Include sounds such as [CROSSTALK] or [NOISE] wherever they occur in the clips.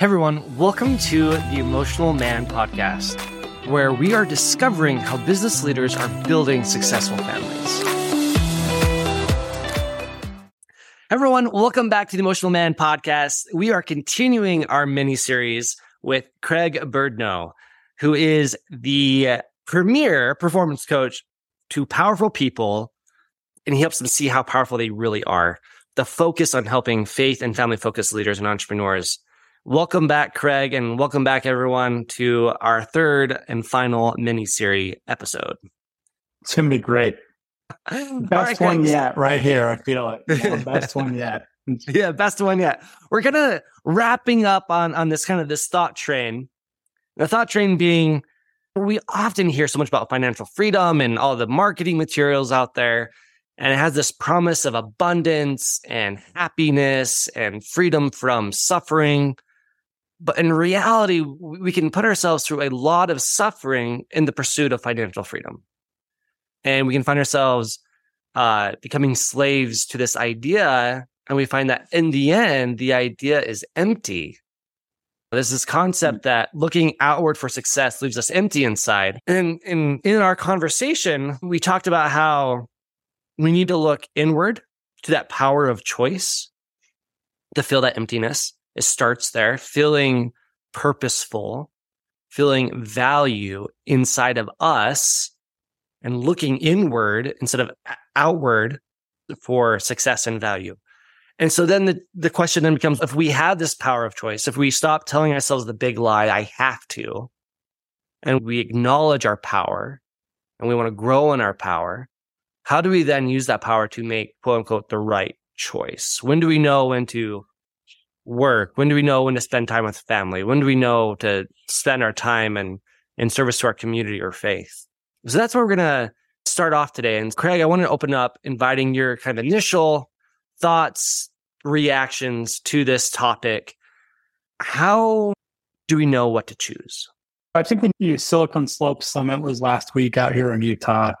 Hey everyone, welcome to the Emotional Man podcast, where we are discovering how business leaders are building successful families. Everyone, welcome back to the Emotional Man podcast. We are continuing our mini series with Craig Beirdneau, who is the premier performance coach to powerful people, and he helps them see how powerful they really are. The focus on helping faith and family focused leaders and entrepreneurs Welcome back, Craig, and welcome back, everyone, to our third and final mini series episode. It's going to be great. [LAUGHS] Best right, one yet, right here. I feel it. Yeah, best one yet. [LAUGHS] yeah, best one yet. We're gonna wrapping up on on this kind of this thought train. The thought train being we often hear so much about financial freedom and all the marketing materials out there. And it has this promise of abundance and happiness and freedom from suffering. But in reality, we can put ourselves through a lot of suffering in the pursuit of financial freedom. And we can find ourselves uh, becoming slaves to this idea. And we find that in the end, the idea is empty. There's this concept mm. that looking outward for success leaves us empty inside. And in, in our conversation, we talked about how we need to look inward to that power of choice to fill that emptiness. It starts there, feeling purposeful, feeling value inside of us and looking inward instead of outward for success and value. And so then the, the question then becomes if we have this power of choice, if we stop telling ourselves the big lie, I have to, and we acknowledge our power and we want to grow in our power, how do we then use that power to make quote unquote the right choice? When do we know when to work? When do we know when to spend time with family? When do we know to spend our time and in service to our community or faith? So that's where we're gonna start off today. And Craig, I want to open up inviting your kind of initial thoughts, reactions to this topic. How do we know what to choose? I think the Silicon Slope Summit was last week out here in Utah.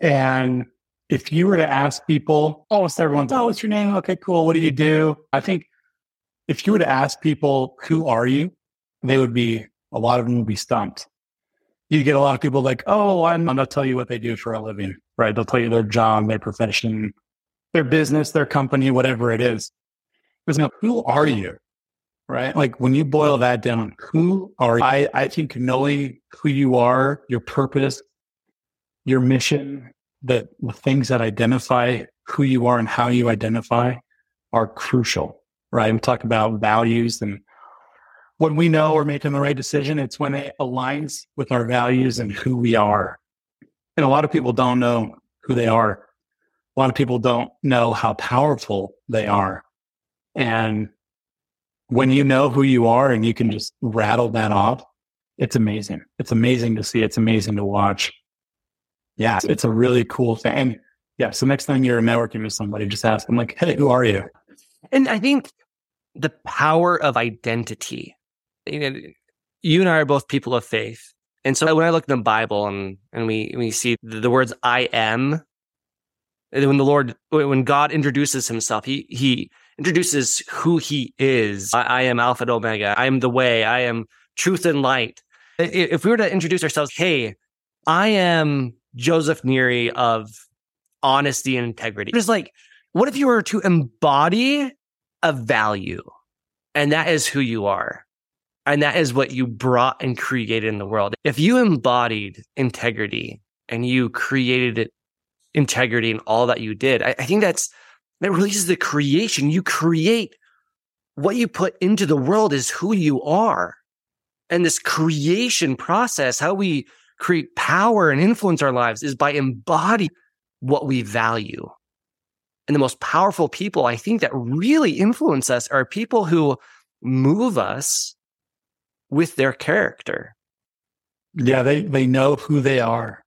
And if you were to ask people, almost everyone's, oh, what's your name? Okay, cool. What do you do? I think if you were to ask people, who are you? They would be, a lot of them would be stumped. You get a lot of people like, oh, I'm, I'm going to tell you what they do for a living, right? They'll tell you their job, their profession, their business, their company, whatever it is. Because now, who are you? Right? Like when you boil that down, who are you? I, I think knowing who you are, your purpose, your mission, the, the things that identify who you are and how you identify are crucial right? We talk about values and when we know we're making the right decision, it's when it aligns with our values and who we are. And a lot of people don't know who they are. A lot of people don't know how powerful they are. And when you know who you are and you can just rattle that off, it's amazing. It's amazing to see. It's amazing to watch. Yeah, it's a really cool thing. And yeah, so next time you're networking with somebody, just ask them like, "Hey, who are you?" And I think the power of identity. You know, you and I are both people of faith. And so when I look in the Bible and, and we, we see the, words I am, when the Lord, when God introduces himself, he, he introduces who he is. I, I am Alpha and Omega. I am the way. I am truth and light. If we were to introduce ourselves, hey, I am Joseph Neary of honesty and integrity. It's like, what if you were to embody of value. And that is who you are. And that is what you brought and created in the world. If you embodied integrity and you created integrity in all that you did, I, I think that's, that releases the creation. You create what you put into the world is who you are. And this creation process, how we create power and influence our lives is by embodying what we value and the most powerful people I think that really influence us are people who move us with their character. Yeah, they, they know who they are.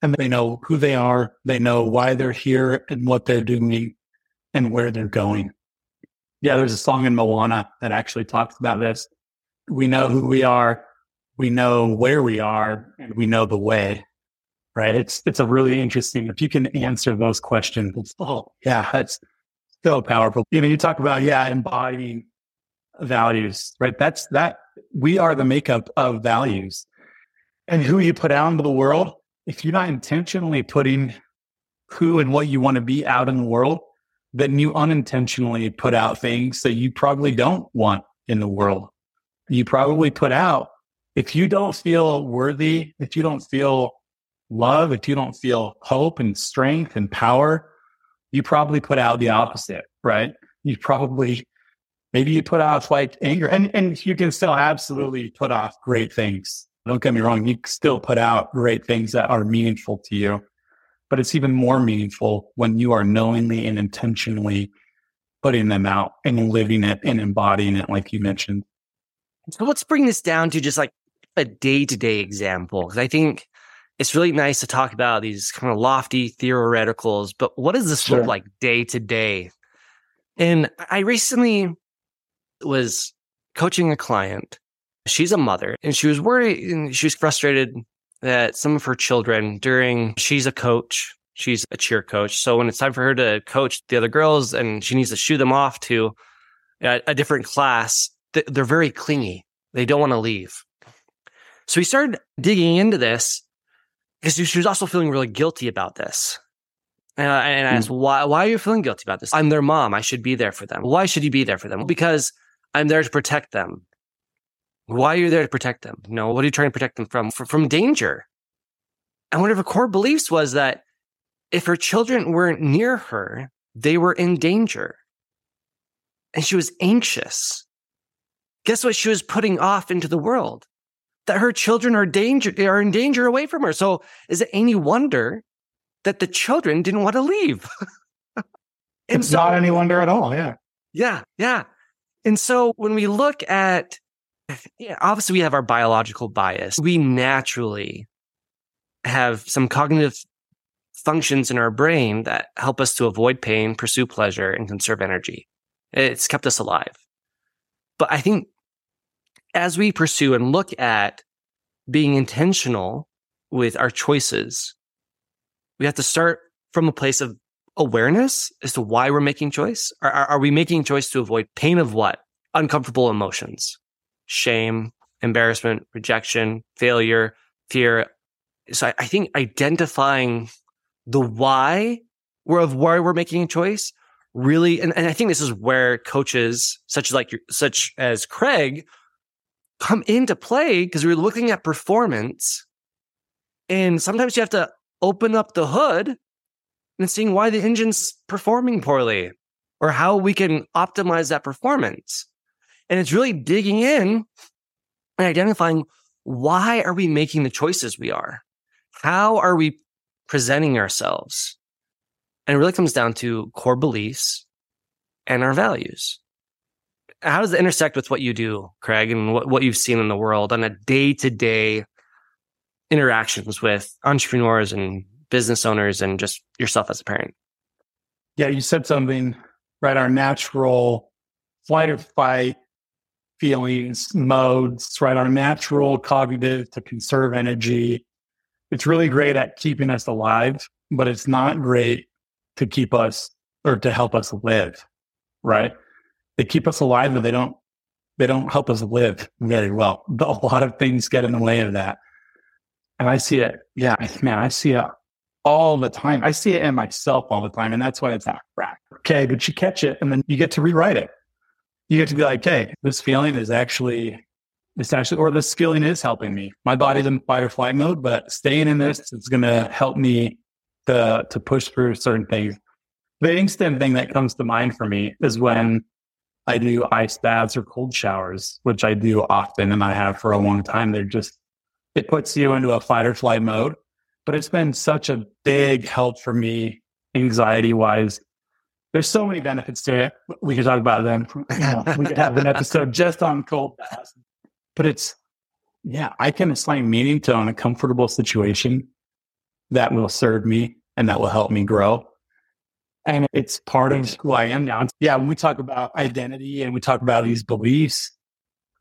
And they know who they are. They know why they're here and what they're doing and where they're going. Yeah, there's a song in Moana that actually talks about this. We know who we are. We know where we are and we know the way right? It's it's a really interesting if you can answer those questions. Oh, yeah, that's so powerful. You know, you talk about yeah, embodying values, right? That's that we are the makeup of values. And who you put out into the world, if you're not intentionally putting who and what you want to be out in the world, then you unintentionally put out things that you probably don't want in the world. You probably put out, if you don't feel worthy, if you don't feel love, if you don't feel hope and strength and power, you probably put out the opposite, right? You probably, maybe you put out like anger and, and you can still absolutely put off great things. Don't get me wrong. You still put out great things that are meaningful to you, but it's even more meaningful when you are knowingly and intentionally putting them out and living it and embodying it, like you mentioned. So let's bring this down to just like a day to day example. Cause I think it's really nice to talk about these kind of lofty theoreticals, but what does this sure. look like day to day? And I recently was coaching a client. She's a mother and she was worried and she was frustrated that some of her children during she's a coach, she's a cheer coach. So when it's time for her to coach the other girls and she needs to shoo them off to a, a different class, they're very clingy. They don't want to leave. So we started digging into this because she was also feeling really guilty about this. And I, and I asked, mm. why, why are you feeling guilty about this? I'm their mom. I should be there for them. Why should you be there for them? Because I'm there to protect them. Why are you there to protect them? No, what are you trying to protect them from? From, from danger. And one of her core beliefs was that if her children weren't near her, they were in danger. And she was anxious. Guess what she was putting off into the world? That her children are danger are in danger away from her. So is it any wonder that the children didn't want to leave? [LAUGHS] it's so, not any wonder at all. Yeah. Yeah. Yeah. And so when we look at, yeah, obviously we have our biological bias. We naturally have some cognitive functions in our brain that help us to avoid pain, pursue pleasure, and conserve energy. It's kept us alive. But I think as we pursue and look at being intentional with our choices, we have to start from a place of awareness as to why we're making choice. Are, are, we making choice to avoid pain of what? Uncomfortable emotions, shame, embarrassment, rejection, failure, fear. So I, I think identifying the why we're of why we're making a choice really, and, and I think this is where coaches such as like such as Craig come into play because we're looking at performance. And sometimes you have to open up the hood and seeing why the engine's performing poorly or how we can optimize that performance. And it's really digging in and identifying why are we making the choices we are? How are we presenting ourselves? And it really comes down to core beliefs and our values how does it intersect with what you do, Craig, and what, what you've seen in the world on a day to day interactions with entrepreneurs and business owners and just yourself as a parent? Yeah, you said something, right? Our natural flight or fight feelings, modes, right? Our natural cognitive to conserve energy. It's really great at keeping us alive, but it's not great to keep us or to help us live, right? They keep us alive, but they don't they don't help us live very well. But A lot of things get in the way of that. And I see it, yeah, man, I see it all the time. I see it in myself all the time. And that's why it's not crack. Okay. But you catch it and then you get to rewrite it. You get to be like, hey, this feeling is actually, it's actually, or this feeling is helping me. My body's in fight or flight mode, but staying in this is going to help me to, to push through certain things. The instant thing that comes to mind for me is when I do ice baths or cold showers, which I do often and I have for a long time. They're just, it puts you into a fight or flight mode. But it's been such a big help for me anxiety wise. There's so many benefits to it. We could talk about them. [CLEARS THROAT] we could have an episode just on cold baths. But it's, yeah, I can assign meaning to an uncomfortable situation that will serve me and that will help me grow. And it's part of who I am now. Yeah, when we talk about identity and we talk about these beliefs,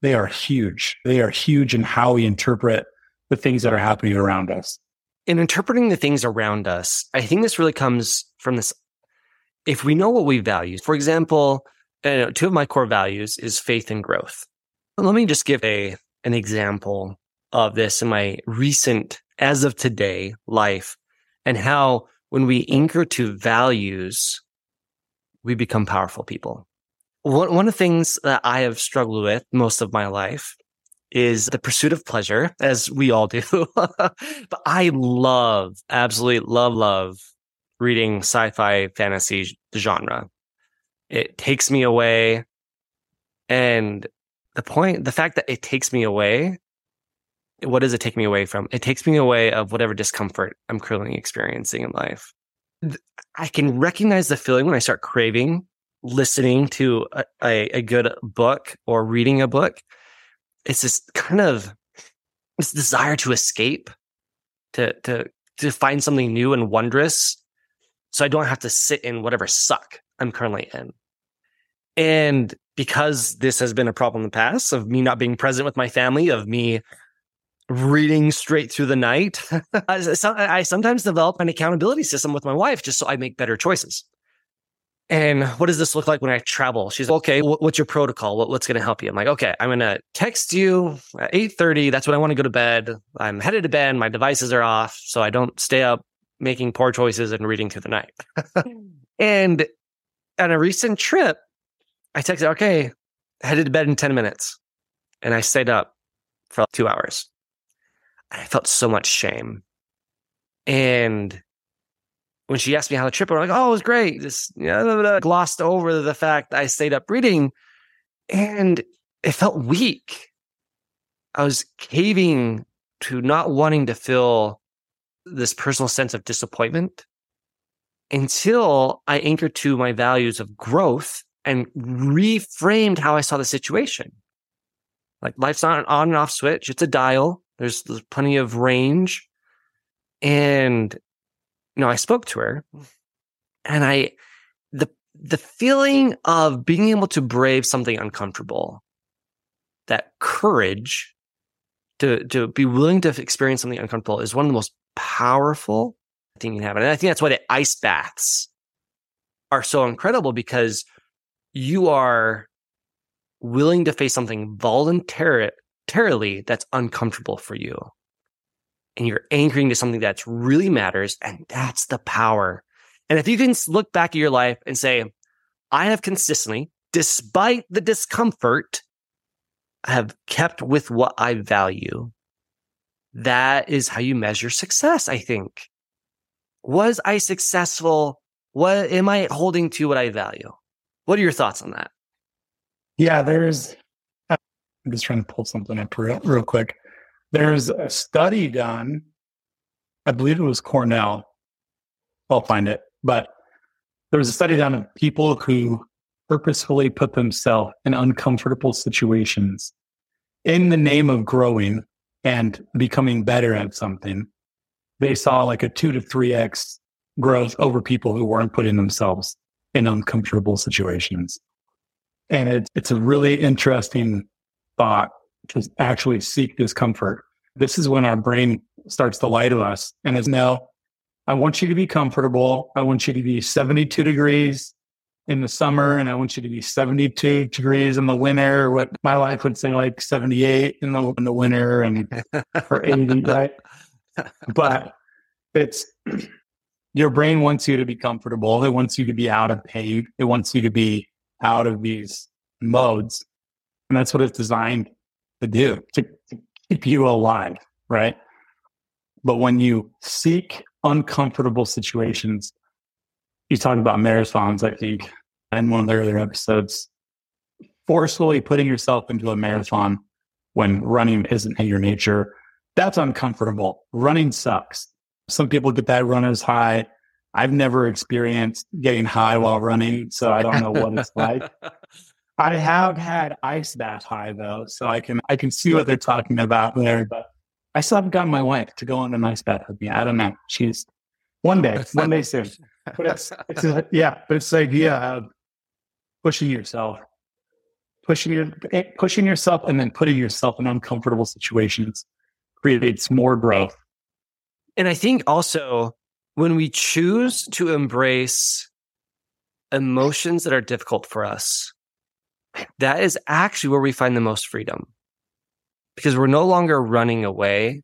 they are huge. They are huge in how we interpret the things that are happening around us. In interpreting the things around us, I think this really comes from this. If we know what we value, for example, uh, two of my core values is faith and growth. Let me just give a an example of this in my recent, as of today, life, and how when we anchor to values, we become powerful people. One, one of the things that I have struggled with most of my life is the pursuit of pleasure, as we all do. [LAUGHS] but I love, absolutely love, love reading sci-fi fantasy genre. It takes me away. And the point, the fact that it takes me away, what does it take me away from? It takes me away of whatever discomfort I'm currently experiencing in life. I can recognize the feeling when I start craving listening to a, a, a good book or reading a book. It's this kind of this desire to escape, to to to find something new and wondrous, so I don't have to sit in whatever suck I'm currently in. And because this has been a problem in the past of me not being present with my family, of me reading straight through the night, [LAUGHS] I sometimes develop an accountability system with my wife just so I make better choices. And what does this look like when I travel? She's like, okay, what's your protocol? what's going to help you? I'm like, okay, I'm going to text you at 8.30. That's when I want to go to bed. I'm headed to bed. My devices are off. So I don't stay up making poor choices and reading through the night. [LAUGHS] and on a recent trip, I texted, okay, headed to bed in 10 minutes. And I stayed up for two hours. I felt so much shame. And when she asked me how the trip went, I'm like, oh, it was great. Just you know, glossed over the fact I stayed up reading and it felt weak. I was caving to not wanting to feel this personal sense of disappointment until I anchored to my values of growth and reframed how I saw the situation. Like life's not an on and off switch. It's a dial. There's, there's plenty of range. And, you know, I spoke to her and I, the, the feeling of being able to brave something uncomfortable, that courage to, to be willing to experience something uncomfortable is one of the most powerful thing you can have. And I think that's why the ice baths are so incredible because you are willing to face something voluntarily that's uncomfortable for you. And you're anchoring to something that really matters. And that's the power. And if you can look back at your life and say, I have consistently, despite the discomfort, I have kept with what I value. That is how you measure success, I think. Was I successful? What am I holding to what I value? What are your thoughts on that? Yeah, there's, I'm just trying to pull something up real, real quick. There's a study done, I believe it was Cornell. I'll find it, but there was a study done of people who purposefully put themselves in uncomfortable situations in the name of growing and becoming better at something. They saw like a two to three X growth over people who weren't putting themselves in uncomfortable situations. And it, it's a really interesting thought to actually seek discomfort. This is when our brain starts to lie to us and is no, I want you to be comfortable. I want you to be 72 degrees in the summer and I want you to be 72 degrees in the winter, or what my life would say like 78 in the, in the winter and or [LAUGHS] 80, right? But it's your brain wants you to be comfortable. It wants you to be out of pain. It wants you to be out of these modes. And that's what it's designed to do, to, to keep you alive, right? But when you seek uncomfortable situations, you talked about marathons, I think, in one of the earlier episodes, forcefully putting yourself into a marathon when running isn't in your nature, that's uncomfortable. Running sucks. Some people get that runner's high. I've never experienced getting high while running, so I don't know what it's [LAUGHS] like. I have had ice bath high though, so I can I can see what they're talking about there. But I still haven't gotten my wife to go on an ice bath with me. I don't know. She's one day, one day soon. [LAUGHS] But it's, it's a, yeah, but it's the idea of pushing yourself, pushing your eh, pushing yourself, and then putting yourself in uncomfortable situations creates more growth and I think also when we choose to embrace emotions that are difficult for us, that is actually where we find the most freedom because we're no longer running away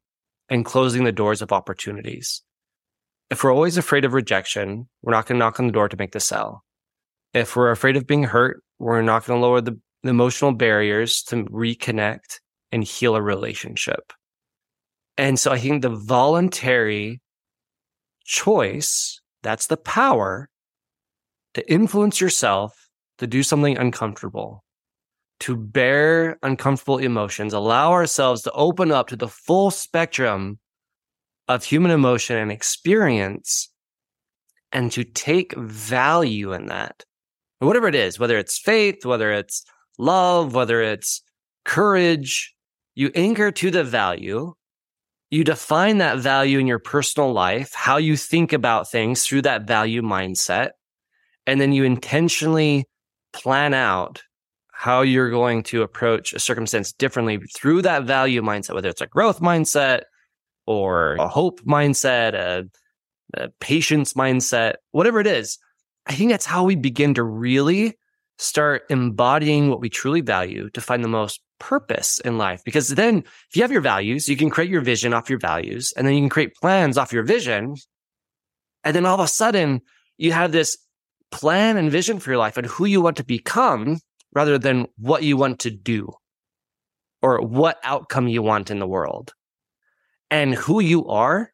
and closing the doors of opportunities. If we're always afraid of rejection, we're not going to knock on the door to make the sell. If we're afraid of being hurt, we're not going to lower the, the emotional barriers to reconnect and heal a relationship. And so I think the voluntary choice, that's the power to influence yourself to do something uncomfortable, to bear uncomfortable emotions, allow ourselves to open up to the full spectrum of human emotion and experience, and to take value in that. Whatever it is, whether it's faith, whether it's love, whether it's courage, you anchor to the value. You define that value in your personal life, how you think about things through that value mindset. And then you intentionally plan out how you're going to approach a circumstance differently through that value mindset, whether it's a growth mindset or a hope mindset, a, a patience mindset, whatever it is. I think that's how we begin to really start embodying what we truly value to find the most purpose in life. Because then if you have your values, you can create your vision off your values and then you can create plans off your vision. And then all of a sudden you have this plan and vision for your life and who you want to become rather than what you want to do or what outcome you want in the world. And who you are,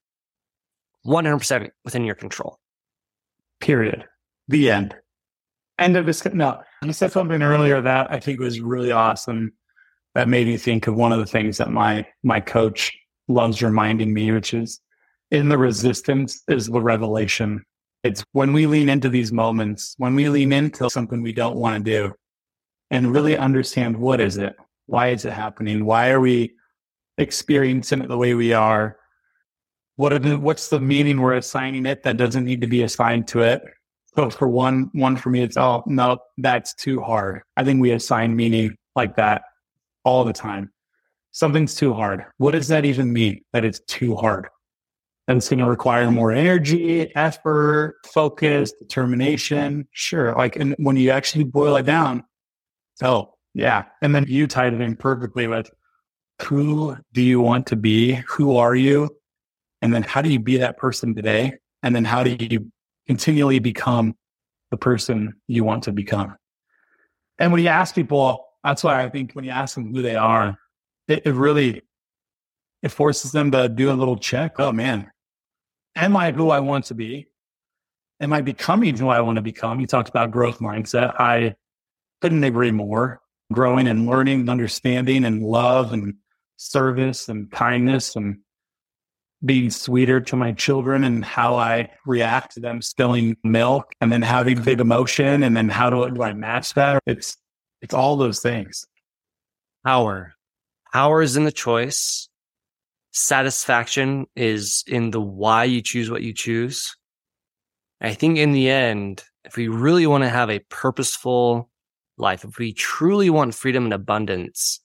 100% within your control. Period. The end. End of this. No, you said something earlier that I think was really awesome. That made me think of one of the things that my my coach loves reminding me, which is in the resistance is the revelation. It's when we lean into these moments, when we lean into something we don't want to do, and really understand what is it? Why is it happening? Why are we experiencing it the way we are? What are the, what's the meaning we're assigning it that doesn't need to be assigned to it? So for one, one for me, it's oh no, that's too hard. I think we assign meaning like that all the time. Something's too hard. What does that even mean? That it's too hard. And it's going to require more energy, effort, focus, determination. Sure. Like, and when you actually boil it down, Oh, yeah. And then you tied it in perfectly with who do you want to be? Who are you? And then how do you be that person today? And then how do you continually become the person you want to become? And when you ask people, that's why I think when you ask them who they are, it, it really it forces them to do a little check. Oh man, am I who I want to be? Am I becoming who I want to become? You talked about growth mindset. I couldn't agree more. Growing and learning and understanding and love and service and kindness and being sweeter to my children and how I react to them spilling milk and then having big emotion and then how do, do I match that? It's it's all those things. Power. Power is in the choice. Satisfaction is in the why you choose what you choose. I think in the end, if we really want to have a purposeful life, if we truly want freedom and abundance,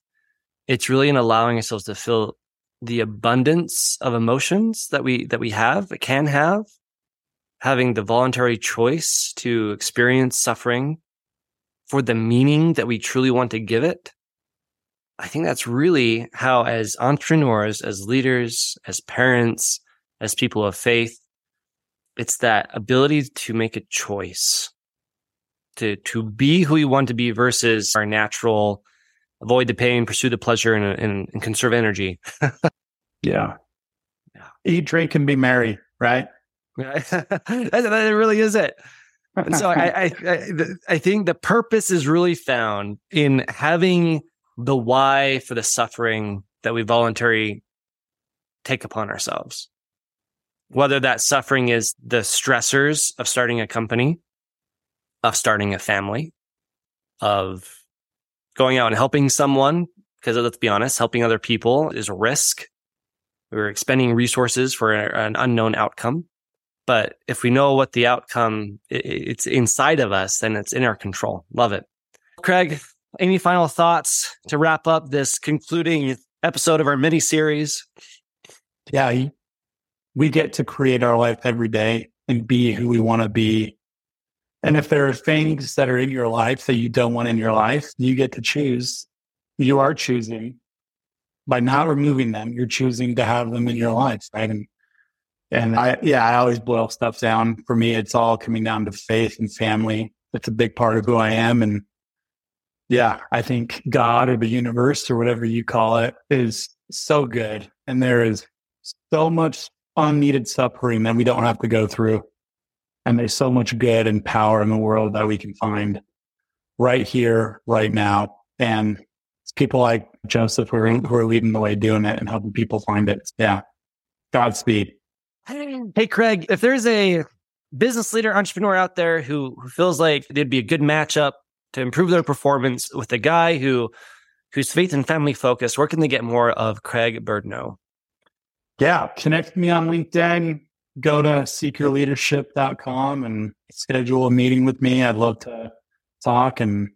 it's really in allowing ourselves to feel the abundance of emotions that we that we have, can have, having the voluntary choice to experience suffering for the meaning that we truly want to give it. I think that's really how, as entrepreneurs, as leaders, as parents, as people of faith, it's that ability to make a choice to to be who you want to be versus our natural avoid the pain, pursue the pleasure, and, and, and conserve energy. [LAUGHS] yeah. yeah. Eat, drink, and be merry, right? [LAUGHS] that, that really is it. And so I, I, I, I think the purpose is really found in having the why for the suffering that we voluntarily take upon ourselves. Whether that suffering is the stressors of starting a company, of starting a family, of going out and helping someone. Because let's be honest, helping other people is a risk. We're expending resources for an unknown outcome. But if we know what the outcome it's inside of us, then it's in our control. Love it. Craig, any final thoughts to wrap up this concluding episode of our mini series? Yeah, we get to create our life every day and be who we want to be And if there are things that are in your life that you don't want in your life, you get to choose. You are choosing by not removing them, you're choosing to have them in your life, right? And and I yeah, I always boil stuff down. For me, it's all coming down to faith and family. It's a big part of who I am. And yeah, I think God or the universe or whatever you call it is so good. And there is so much unneeded suffering that we don't have to go through. And there's so much good and power in the world that we can find right here, right now. And it's people like Joseph who are, who are leading the way doing it and helping people find it. Yeah. Godspeed. [CLEARS THROAT] Hey, Craig, if there's a business leader, entrepreneur out there who, who feels like it'd be a good matchup to improve their performance with a guy who who's faith and family focused, where can they get more of Craig Beirdneau? Yeah, connect me on LinkedIn. Go to seekyourleadership.com and schedule a meeting with me. I'd love to talk and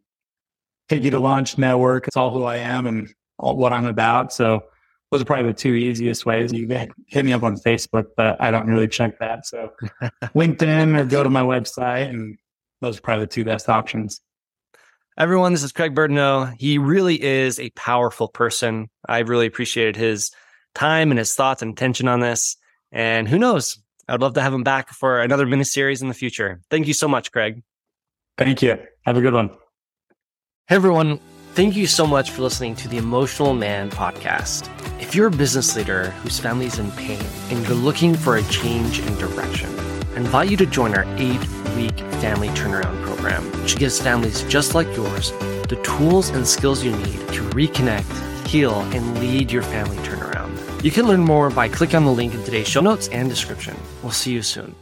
take you to lunch, network. It's all who I am and all, what I'm about. So those are probably the two easiest ways. You can hit me up on Facebook, but I don't really check that. So [LAUGHS] LinkedIn or go to my website, and those are probably the two best options. Everyone, this is Craig Beirdneau. He really is a powerful person. I really appreciated his time and his thoughts and attention on this. And who knows? I'd love to have him back for another mini series in the future. Thank you so much, Craig. Thank you. Have a good one. Hey, everyone. Thank you so much for listening to the Emotional Man podcast. If you're a business leader whose family is in pain and you're looking for a change in direction, I invite you to join our eight week family turnaround program, which gives families just like yours the tools and skills you need to reconnect, heal, and lead your family turnaround. You can learn more by clicking on the link in today's show notes and description. We'll see you soon.